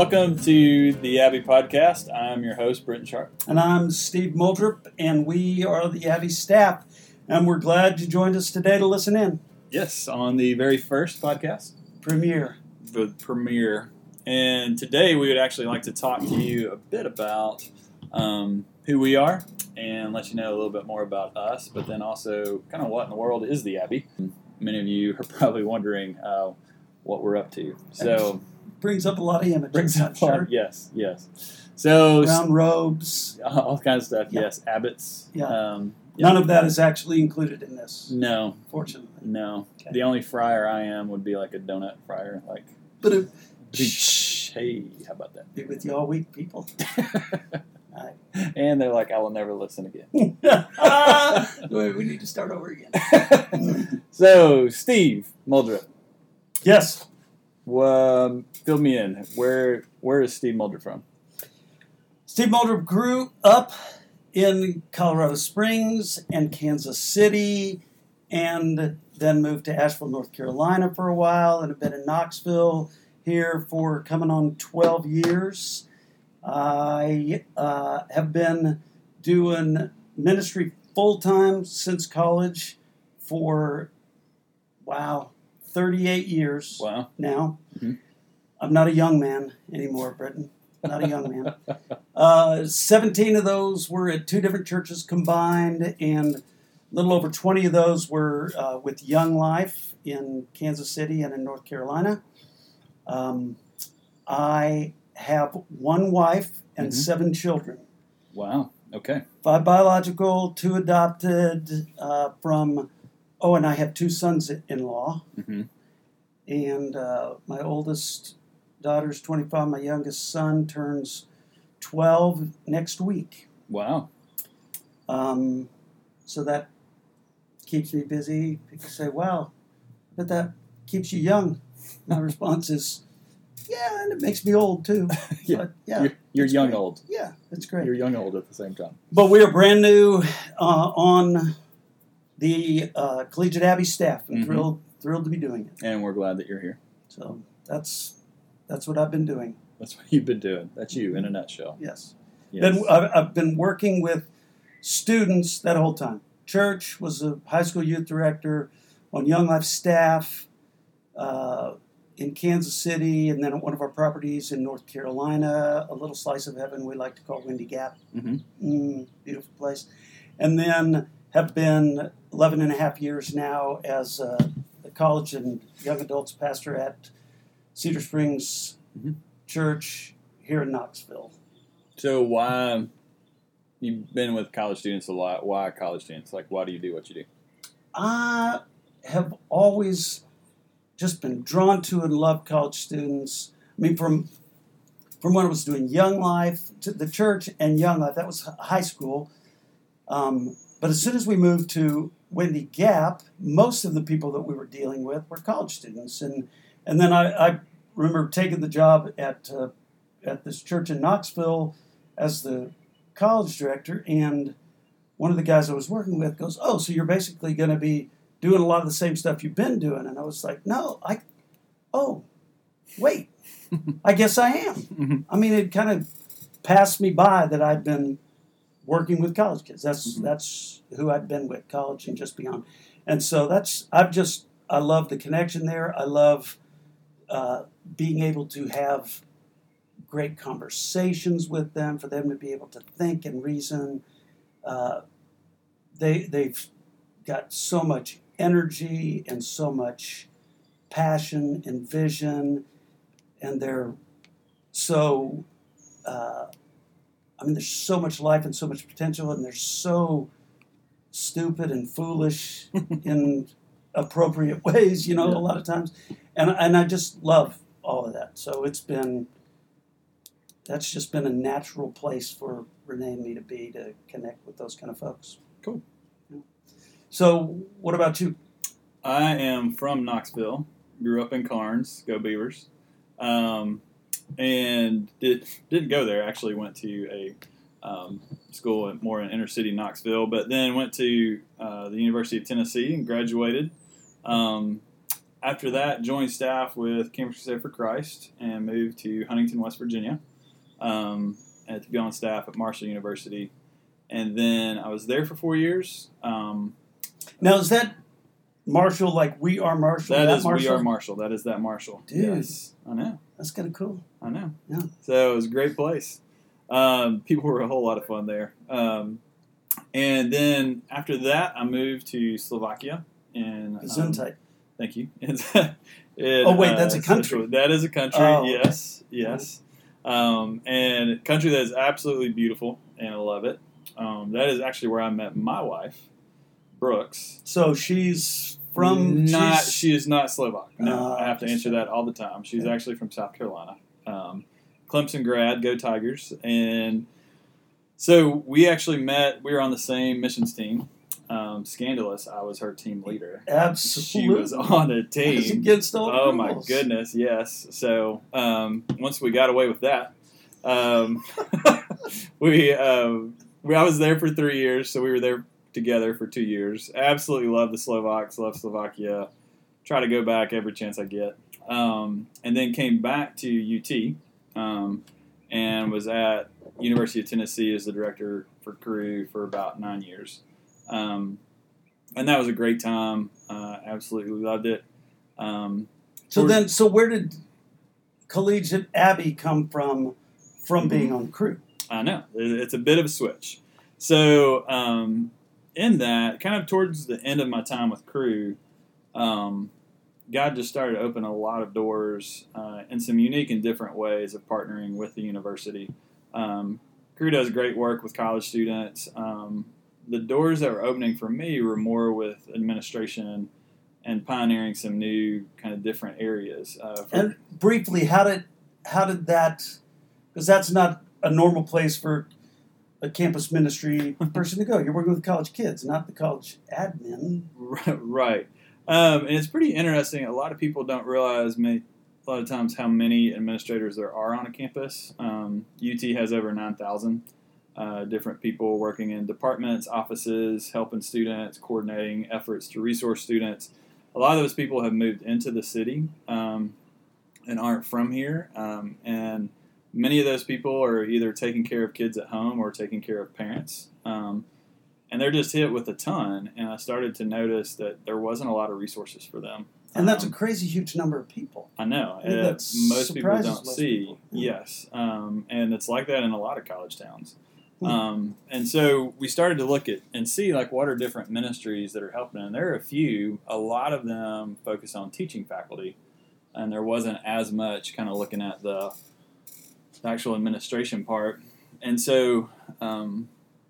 Welcome to the Abbey Podcast. I'm your host, Britton Sharp. And I'm Steve Muldrup, and we are the Abbey staff. And we're glad you joined us today to listen in. Yes, on the very first podcast, Premiere. the premiere. And today we would actually like to talk to you a bit about um, who we are and let you know a little bit more about us, but then also kind of what in the world is the Abbey. Many of you are probably wondering uh, what we're up to. So, Brings up a lot of images. brings up sure. yes, yes. So, Brown robes. all kinds of stuff. Yeah. Yes, abbots. Yeah. Um, yeah. None of that is actually included in this, No, fortunately. no. Okay. The only friar I am would be like a donut friar. Like, But it hey, how about that? be with you all week, people. And they're like, I will never listen again. Wait, we need to start over again. so, Steve Muldrup, yes. Um, fill me in. Where where is Steve Mulder from? Steve Mulder grew up in Colorado Springs and Kansas City, and then moved to Asheville, North Carolina for a while, and have been in Knoxville here for coming on 12 years. I uh, have been doing ministry full time since college for, wow, 38 years Wow. now. Mhm. I'm not a young man anymore, Britton. Not a young man. Uh, 17 of those were at two different churches combined, and a little over 20 of those were uh, with Young Life in Kansas City and in North Carolina. Um, I have one wife and Mhm. seven children Wow. Okay. five biological, two adopted uh, from, oh, and I have two sons in law hmm and uh, my oldest daughter's 25 my youngest son turns 12 next week Wow. um, so that keeps me busy people say wow but that keeps you young my response is yeah and it makes me old too Yeah. but yeah You're, you're young great. old. yeah it's great You're young old at the same time. but we are brand new uh, on the uh, collegiate abbey staff and Mhm. thrilled thrilled to be doing it And we're glad that you're here. so that's that's what i've been doing That's what you've been doing. That's you in a nutshell. yes Yes. Been, I've, I've been working with students that whole time. Church was a high school youth director on Young Life staff uh, in Kansas City, and then at one of our properties in North Carolina, a little slice of heaven we like to call Windy Gap. Mhm. Mm, beautiful place. And then have been 11 and a half years now as a, a college and young adults pastor at Cedar Springs Mhm. Church here in Knoxville. So why you've been with college students a lot? Why college students? Like, why do you do what you do? I have always just been drawn to and loved college students. I mean, from from when I was doing Young Life to the church and Young Life, that was high school. Um, but as soon as we moved to Windy Gap, most of the people that we were dealing with were college students, and and then I, I remember taking the job at uh, at this church in Knoxville as the college director, and one of the guys I was working with goes, "Oh, so you're basically going to be doing a lot of the same stuff you've been doing?" And I was like, "No, I, oh, wait, I guess I am." Mhm. I mean, it kind of passed me by that I'd been working with college kids. That's Mhm. that's who I'd been with, college and just beyond. And so that's I've just I love the connection there. I love uh, being able to have great conversations with them, for them to be able to think and reason. Uh, they they've got so much energy and so much passion and vision, and they're so. Uh, I mean, there's so much life and so much potential, and they're so stupid and foolish in appropriate ways, you know, Yeah. a lot of times. And, and I just love all of that. So it's been, that's just been a natural place for Renee and me to be to connect with those kind of folks. Cool. Yeah. So, what about you? I am from Knoxville. Grew up in Karns. Go Beavers. Um, and did, didn't go there. Actually, went to a um, school more in inner city Knoxville, but then went to uh, the University of Tennessee and graduated. Um, after that, joined staff with Campus Crusade for Christ and moved to Huntington, West Virginia, um, and to be on staff at Marshall University. And then I was there for four years. Um, Now is that Marshall like we are Marshall? that is Marshall? we are Marshall. That is that Marshall. Dude. Yes, I know. That's kind of cool. I know. Yeah. So it was a great place. Um, people were a whole lot of fun there. Um, and then after that, I moved to Slovakia. In, um, Gesundheit. thank you. Oh, wait, that's a country. That is a country. Oh, yes, yes. Um, and a country that is absolutely beautiful, and I love it. Um, that is actually where I met my wife, Brooks. So she's from not she's- she is not Slovak. No, I have to answer that all the time. She's Okay. actually from South Carolina, um, Clemson grad. Go Tigers! And so we actually met. We were on the same missions team. Um, scandalous. I was her team leader. absolutely She was on a team. against all Oh my rules. goodness, yes. So um, once we got away with that, um, we, um, we I was there for three years, so we were there together for two years. Absolutely love the Slovaks, love Slovakia. Try to go back every chance I get, um, and then came back to UT um, and was at University of Tennessee as the director for Cru for about nine years. Um, and that was a great time. Uh, absolutely loved it. Um, So then, so where did Collegiate Abbey come from? From being on Cru. I know it's a bit of a switch. So um, in that, kind of towards the end of my time with Cru, um, God just started to open a lot of doors uh, in some unique and different ways of partnering with the university. Um, Cru does great work with college students. Um, the doors that were opening for me were more with administration and pioneering some new kind of different areas. Uh, And briefly, how did how did that? Because that's not a normal place for a campus ministry person to go. You're working with college kids, not the college admin. right. Um, and it's pretty interesting. A lot of people don't realize a lot of times how many administrators there are on a campus. Um, UT has over 9,000 uh, different people working in departments, offices, helping students, coordinating efforts to resource students. A lot of those people have moved into the city um, and aren't from here. Um, and many of those people are either taking care of kids at home or taking care of parents. Um, and they're just hit with a ton. And I started to notice that there wasn't a lot of resources for them. And that's a Um, crazy huge number of people. I know. I uh, most people don't most see. people. Yeah. Yes, um, and it's like that in a lot of college towns. Um, and so we started to look at and see like what are different ministries that are helping. And there are a few. A lot of them focus on teaching faculty, and there wasn't as much kind of looking at the, the actual administration part. And so um,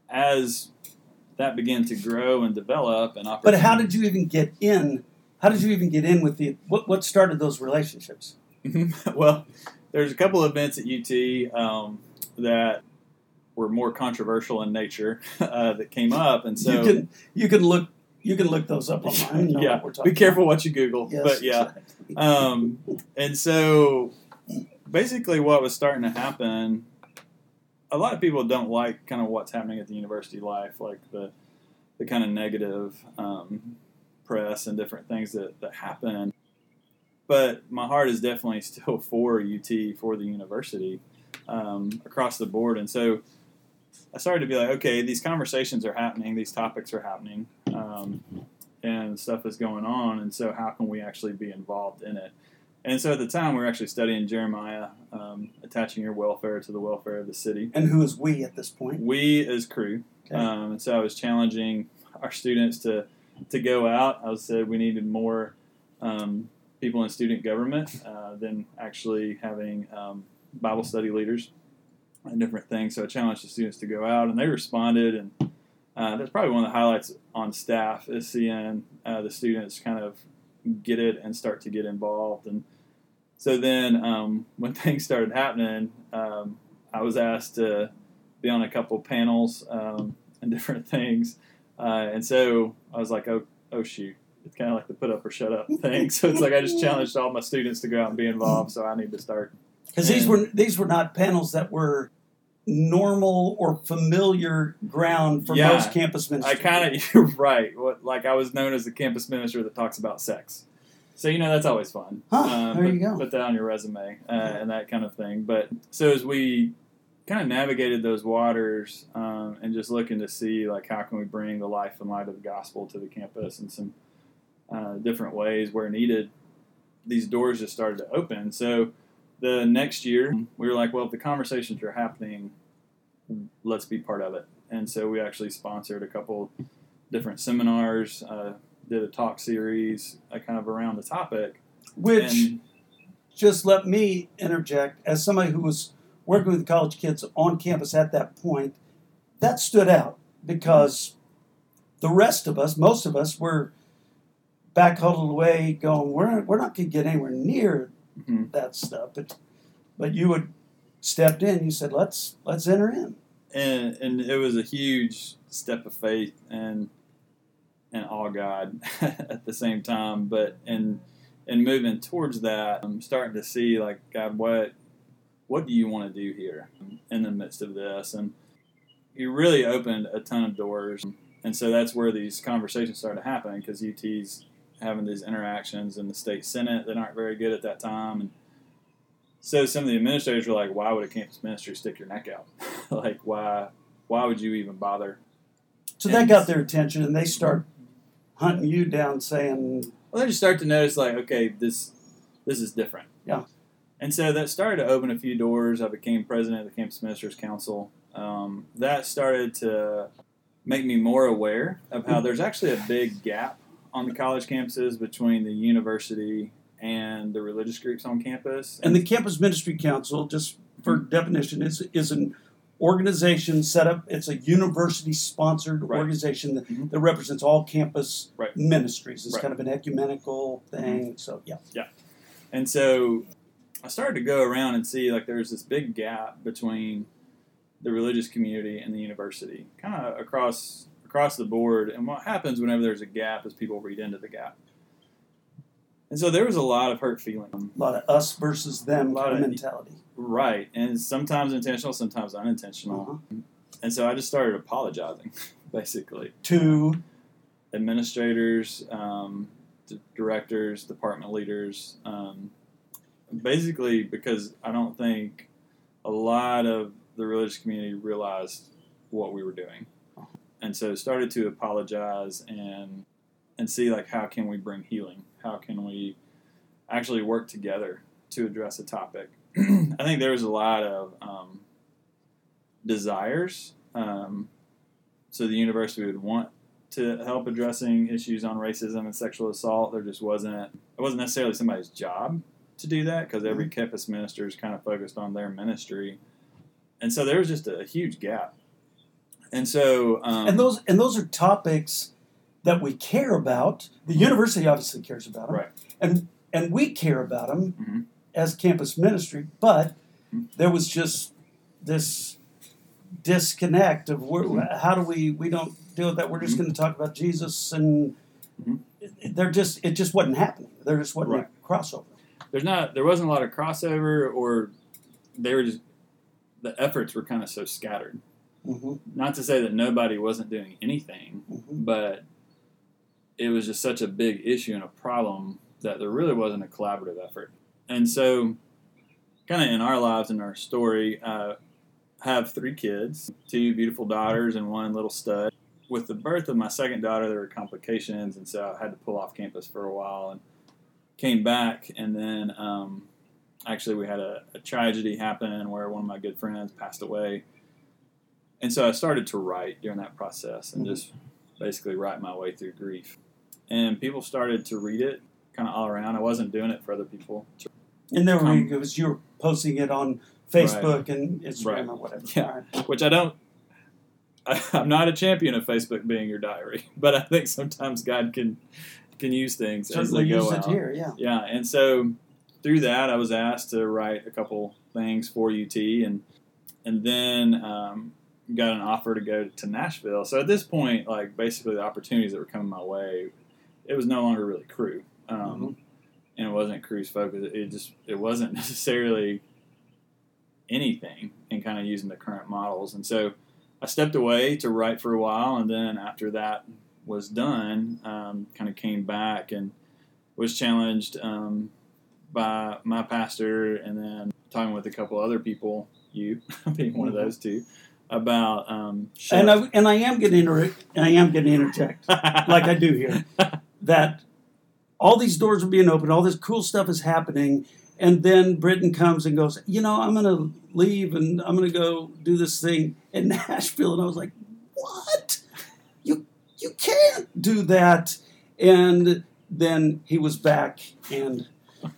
as that began to grow and develop, and But how did you even get in? How did you even get in with the what? What started those relationships? well, there's a couple of events at UT um, that were more controversial in nature uh, that came up, and so you can you can look you can look those up online. Yeah, what we're talking be careful what you Google. Yes, But yeah, exactly. um, and so basically, what was starting to happen, a lot of people don't like kind of what's happening at the university life, like the the kind of negative um, press and different things that that happen. But my heart is definitely still for UT for the university um, across the board, and so. I started to be like, okay, these conversations are happening, these topics are happening, um, and stuff is going on, and so how can we actually be involved in it? And so at the time, we were actually studying Jeremiah, um, attaching your welfare to the welfare of the city. And who is we at this point? We as Cru, Okay. um, and so I was challenging our students to to go out. I said we needed more um, people in student government uh, than actually having um, Bible study leaders and different things. So I challenged the students to go out, and they responded. And uh, that's probably one of the highlights on staff is seeing uh, the students kind of get it and start to get involved. And so then um, when things started happening, um, I was asked to be on a couple panels um, and different things. Uh, and so I was like, oh, oh shoot. It's kind of like the put up or shut up thing. So it's like I just challenged all my students to go out and be involved. So I need to start Because these were these were not panels that were normal or familiar ground for Yeah. most campus ministers. I kind of you're right. What like I was known as the campus minister that talks about sex. So you know that's always fun. Huh, Um, there put, you go. Put that on your resume uh, and that kind of thing. But so as we kind of navigated those waters um, and just looking to see like how can we bring the life and light of the gospel to the campus in some uh, different ways where needed, these doors just started to open. So the next year we were like, well, if the conversations are happening, let's be part of it. And so we actually sponsored a couple different seminars, uh, did a talk series, uh, kind of around the topic. Which and just let me interject as somebody who was working with college kids on campus at that point that stood out because the rest of us most of us were back huddled away going we're, we're not going to get anywhere near Mhm. that stuff but but you would stepped in you said let's let's enter in and and it was a huge step of faith and and awe God at the same time. But and and moving towards that, I'm starting to see like God, what what do you want to do here in the midst of this? And He really opened a ton of doors, and so that's where these conversations started happening because UT's having these interactions in the state senate that aren't very good at that time and so some of the administrators were like, "Why would a campus ministry stick your neck out? like, why? Why would you even bother?" so that got their attention and they start hunting you down saying Well, they just start to notice, like, okay, this this is different. Yeah. And so that started to open a few doors. I became president of the Campus Ministers Council. Um, that started to make me more aware of how there's actually a big gap on the college campuses between the university and the religious groups on campus. And the Campus Ministry Council, just for Mm-hmm. definition, is is an organization set up. It's a university-sponsored Right. organization that, Mhm. that represents all campus Right. ministries. It's Right. kind of an ecumenical thing. So yeah, yeah, And so I started to go around and see like there's this big gap between the religious community and the university, kind of across across the board. And what happens whenever there's a gap is people read into the gap. And so there was a lot of hurt feeling. a lot of us versus them A lot of mentality. Right. And sometimes intentional, sometimes unintentional. Uh-huh. And so I just started apologizing, basically. To administrators, um, directors, department leaders, um, basically because I don't think a lot of the religious community realized what we were doing, and so started to apologize and and see like how can we bring healing? How can we actually work together to address a topic? I think there was a lot of um, desires. Um, so the university would want to help addressing issues on racism and sexual assault. There just wasn't it wasn't necessarily somebody's job to do that because every campus minister is kind of focused on their ministry, and so there was just a, huge gap. And so, um, and those and those are topics that we care about. The university obviously cares about them, Right. And and we care about them Mhm. as campus ministry. But Mhm. there was just this disconnect of where, Mm-hmm. how do we we don't deal with that. We're just Mhm. going to talk about Jesus, and Mhm. it- they're just it just wasn't happening. There just wasn't Right. a crossover. there's not there wasn't a lot of crossover, or they were just the efforts were kind of so scattered. Not to say that nobody wasn't doing anything, but it was just such a big issue and a problem that there really wasn't a collaborative effort. And so, kind of in our lives and our story, uh, have three kids, two beautiful daughters and one little stud. With the birth of my second daughter, there were complications, and so I had to pull off campus for a while and came back. And then, um, actually, we had a, a tragedy happen where one of my good friends passed away. And so I started to write during that process and Mhm. just basically write my way through grief. And people started to read it kind of all around. I wasn't doing it for other people. And there Um, it was you were posting it on Facebook and Instagram Right. or whatever. Yeah. Right. which I don't. I, I'm not a champion of Facebook being your diary, but I think sometimes God can can use things as they go out. here. Yeah. Yeah, and so through that, I was asked to write a couple things for UT, and and then um, got an offer to go to Nashville. So at this point, like basically the opportunities that were coming my way, it was no longer really Cru, um, Mhm. and it wasn't Cru's focus. It just it wasn't necessarily anything in kind of using the current models, and so I stepped away to write for a while, and then after that was done, um, kind of came back and was challenged um, by my pastor, and then talking with a couple other people, you being one of those two, about um, and I and I am getting inter- I am to interject like I do here that all these doors are being opened, all this cool stuff is happening, and then Britton comes and goes, you know, I'm going to leave and I'm going to go do this thing in Nashville, and I was like, what? You you can't do that, and then he was back and.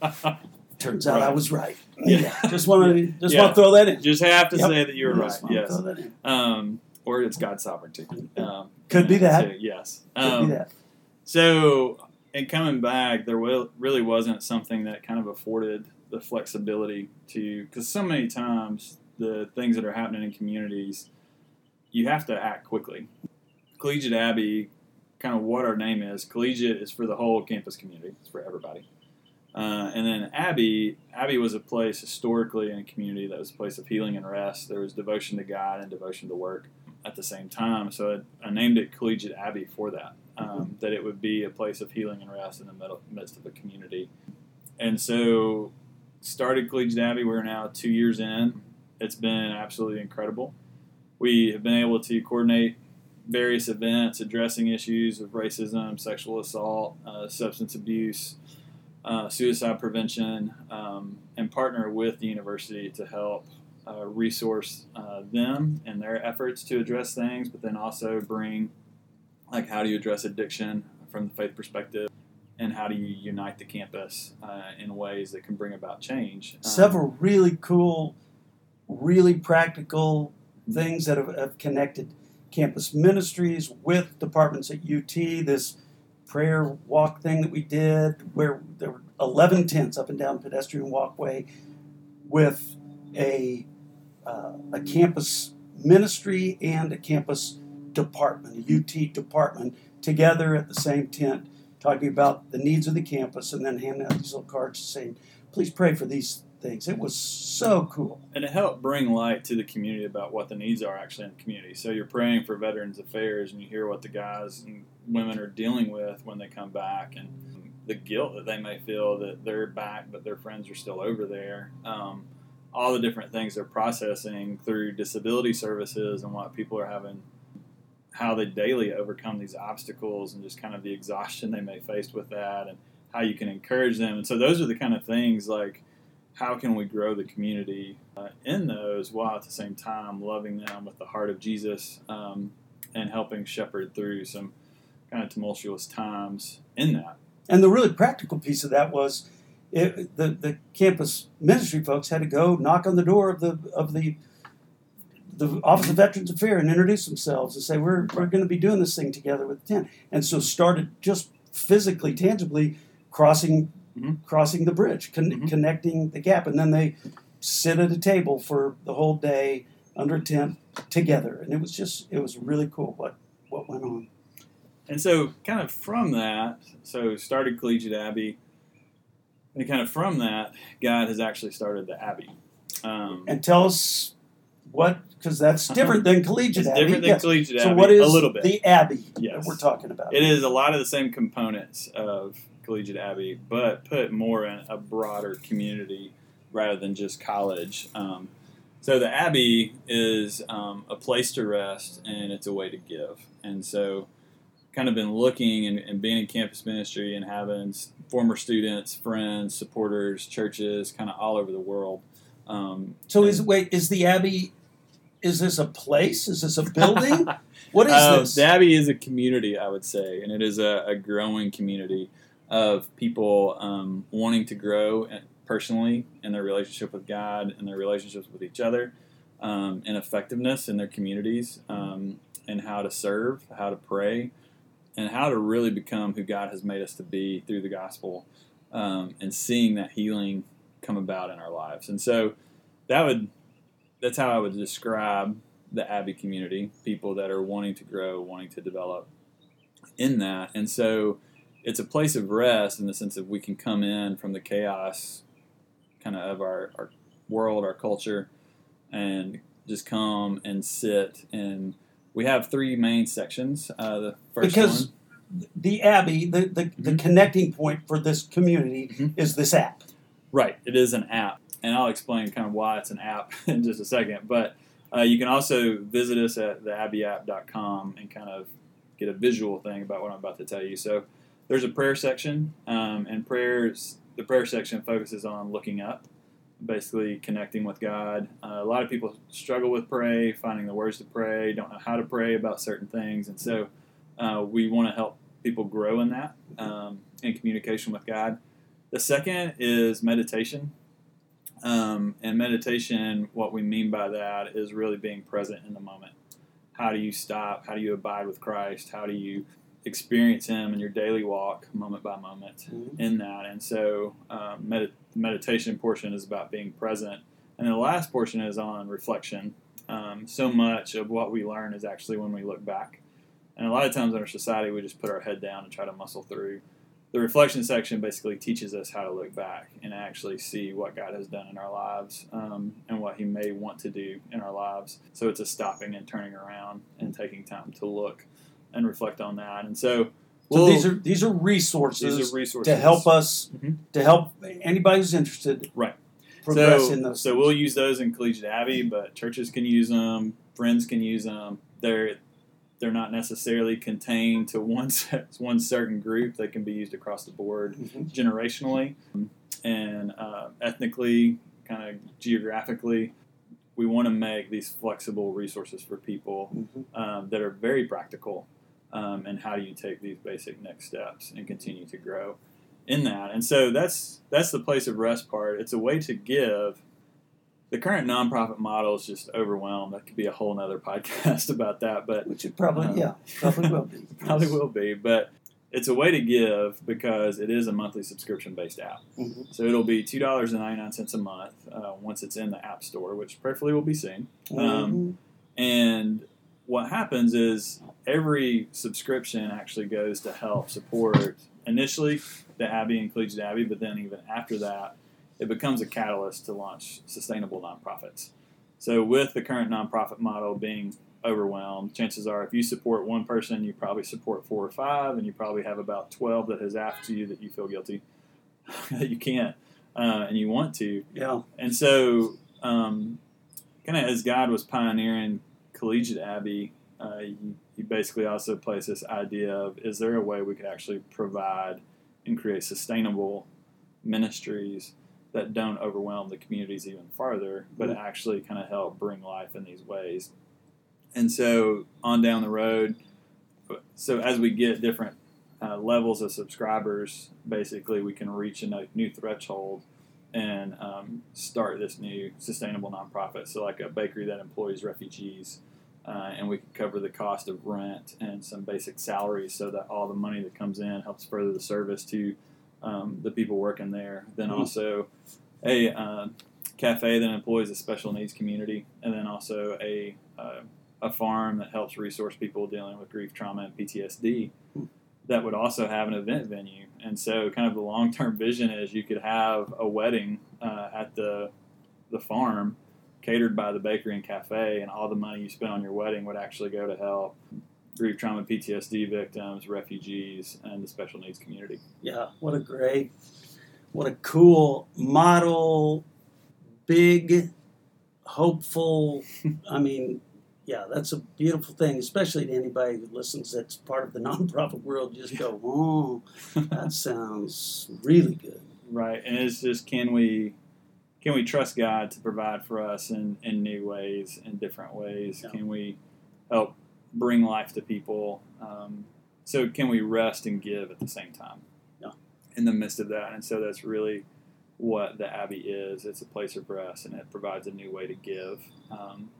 Turns out Right. I was right. Yeah. Just want to just Yeah. want to throw that in. Just have to Yep. say that you were right. Yes. that. Um, or it's God's sovereignty. Um, Could be that. so, yes. Could Um, be that. So, in coming back, there really wasn't something that kind of afforded the flexibility to, because so many times the things that are happening in communities, you have to act quickly. Collegiate Abbey, kind of what our name is, collegiate is for the whole campus community, it's for everybody. Uh, and then Abbey, Abbey was a place historically in a community that was a place of healing and rest. There was devotion to God and devotion to work at the same time. So I, I named it Collegiate Abbey for that, um, that it would be a place of healing and rest in the midst of a community. And so started Collegiate Abbey. We're now two years in. It's been absolutely incredible. We have been able to coordinate various events addressing issues of racism, sexual assault, uh, substance abuse, uh, suicide prevention, um, and partner with the university to help uh, resource uh, them and their efforts to address things, but then also bring like how do you address addiction from the faith perspective, and how do you unite the campus uh, in ways that can bring about change. Um, Several really cool, really practical things that have, have connected campus ministries with departments at UT. This prayer walk thing that we did, where there were 11 tents up and down pedestrian walkway with a, uh, a campus ministry and a campus department, a UT department, together at the same tent, talking about the needs of the campus and then handing out these little cards saying, please pray for these things. It was so cool. and it helped bring light to the community about what the needs are actually in the community. So you're praying for Veterans Affairs, and you hear what the guys and women are dealing with when they come back, and the guilt that they may feel that they're back, but their friends are still over there. Um, all the different things they're processing through disability services and what people are having, how they daily overcome these obstacles, and just kind of the exhaustion they may face with that, and how you can encourage them. And so those are the kind of things like how can we grow the community uh, in those while at the same time loving them with the heart of Jesus um, and helping shepherd through some kind of tumultuous times in that. And the really practical piece of that was it, the, the campus ministry folks had to go knock on the door of the of the the Office of Veterans Affairs and introduce themselves and say we're, we're going to be doing this thing together with the tent. And so started just physically, tangibly crossing Mhm. crossing the bridge, con- Mhm. connecting the gap, and then they sit at a table for the whole day under a tent together, and it was just it was really cool what what went on. And so, kind of from that, so started Collegiate Abbey, and kind of from that, God has actually started the Abbey. Um, And tell us what because that's different than collegiate it's Abbey. different than Yes. Collegiate So Abbey what is a little bit. the Abbey Yes. that we're talking about? It is a lot of the same components of Collegiate Abbey, but put more in a broader community rather than just college. Um, so the Abbey is um, a place to rest and it's a way to give. And so, kind of been looking and, and being in campus ministry and having former students, friends, supporters, churches, kind of all over the world. Um, So is wait is the Abbey? Is this a place? Is this a building? what is Uh, this? The Abbey is a community, I would say, and it is a, a growing community of people um, wanting to grow uh, personally in their relationship with God and their relationships with each other, um, and effectiveness in their communities, um, and how to serve, how to pray, and how to really become who God has made us to be through the gospel, um, and seeing that healing come about in our lives. And so that would that's how I would describe the Abbey community, people that are wanting to grow, wanting to develop in that. And so it's a place of rest in the sense that we can come in from the chaos kind of of our, our world, our culture, and just come and sit. And we have three main sections. Uh, the first Because one, the Abbey, the, the, the Mhm. connecting point for this community Mhm. is this app. Right, it is an app, and I'll explain kind of why it's an app in just a second. But uh, you can also visit us at theabbeyapp.com and kind of get a visual thing about what I'm about to tell you. So there's a prayer section, um, and prayers. The prayer section focuses on looking up, basically connecting with God. Uh, a lot of people struggle with pray, finding the words to pray, don't know how to pray about certain things, and so uh, we want to help people grow in that um, in communication with God. The second is meditation. Um, and meditation, what we mean by that is really being present in the moment. How do you stop? How do you abide with Christ? How do you experience Him in your daily walk, moment by moment, in that? And so, um, med- the meditation portion is about being present. And the last portion is on reflection. Um, so much of what we learn is actually when we look back. And a lot of times in our society, we just put our head down and try to muscle through the reflection section basically teaches us how to look back and actually see what God has done in our lives um, and what He may want to do in our lives. So it's a stopping and turning around and taking time to look and reflect on that. And so, So we'll- these are these are resources, these are resources to help us Mhm. to help anybody who's interested Right. progress so, in those. So we'll use those in Collegiate Abbey, but churches can use them, friends can use them. They're they're not necessarily contained to one one certain group. They can be used across the board. Mhm. generationally and uh, ethnically, kind of geographically. We want to make these flexible resources for people Mhm. um, that are very practical. Um, and how do you take these basic next steps and continue to grow in that? And so that's that's the place of rest part. It's a way to give. The current nonprofit model is just overwhelmed. That could be a whole nother podcast about that. But Which it probably Um, yeah probably will be probably will be, but it's a way to give because it is a monthly subscription based app. Mhm. So it'll be two dollars and ninety nine cents a month uh, once it's in the app store, which prayerfully will be soon. Um, Mhm. And what happens is every subscription actually goes to help support initially the Abbey and Collegiate Abbey, but then even after that, it becomes a catalyst to launch sustainable nonprofits. So with the current nonprofit model being overwhelmed, chances are if you support one person, you probably support four or five, and you probably have about 12 that has asked you that you feel guilty that you can't uh, and you want to. yeah And so, um, kind of as God was pioneering Collegiate Abbey, uh, he, he basically also placed this idea of is there a way we could actually provide and create sustainable ministries that don't overwhelm the communities even farther, but Mhm. actually kind of help bring life in these ways. And so, on down the road, so as we get different uh, levels of subscribers, basically we can reach a new threshold and um, start this new sustainable nonprofit. So, like a bakery that employs refugees, uh, and we can cover the cost of rent and some basic salaries, so that all the money that comes in helps further the service to um, the people working there. Then Mhm. also a uh, cafe that employs a special needs community, and then also a uh, a farm that helps resource people dealing with grief, trauma, and PTSD. Hmm. That would also have an event venue, and so kind of the long term vision is you could have a wedding uh, at the the farm, catered by the bakery and cafe, and all the money you spent on your wedding would actually go to help grief, trauma, PTSD victims, refugees, and the special needs community. yeah what a great what a cool model big hopeful I mean yeah that's a beautiful thing especially to anybody who listens that's part of the nonprofit world just go oh that sounds really good Right, and it's just can we can we trust God to provide for us in, in new ways, in different ways? Yeah. Can we help bring life to people? Um, so can we rest and give at the same time? Yeah. In the midst of that, and so that's really what the Abbey is. It's a place of rest, and it provides a new way to give um,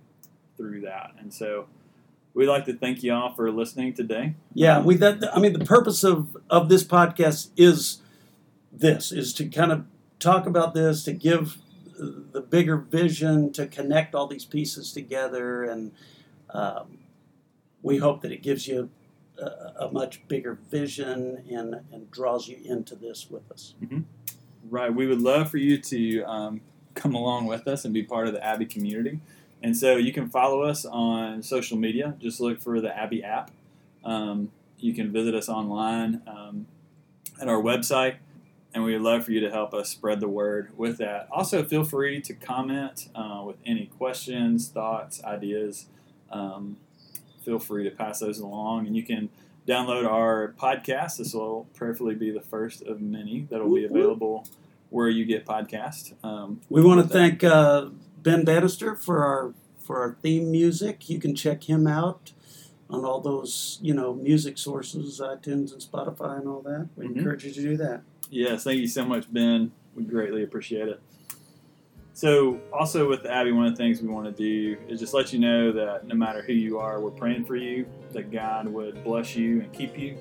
through that. And so we'd like to thank you all for listening today. Yeah, we that I mean the purpose of of this podcast is this is to kind of talk about this to give the bigger vision to connect all these pieces together and um, we hope that it gives you a, a much bigger vision and and draws you into this with us. Right. We would love for you to um, come along with us and be part of the Abbey community. And so you can follow us on social media. Just look for the Abbey app. Um, you can visit us online um, at our website, and we would love for you to help us spread the word with that. Also, feel free to comment uh, with any questions, thoughts, ideas. Um, feel free to pass those along, and you can download our podcast. This will prayerfully be the first of many that will be available where you get podcast. Um, We want to thank uh, Ben Bannister for our for our theme music. You can check him out on all those you know music sources, iTunes and Spotify and all that. We Mhm. encourage you to do that. Yes, thank you so much, Ben. We greatly appreciate it. So, also with Abbey, one of the things we want to do is just let you know that no matter who you are, we're praying for you, that God would bless you and keep you,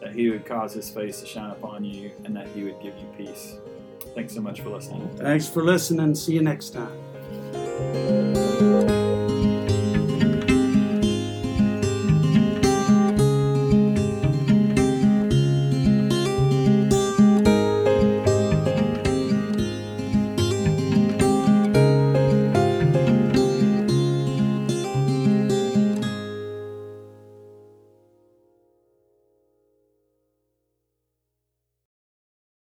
that He would cause His face to shine upon you, and that He would give you peace. Thanks so much for listening. Thanks for listening. See you next time.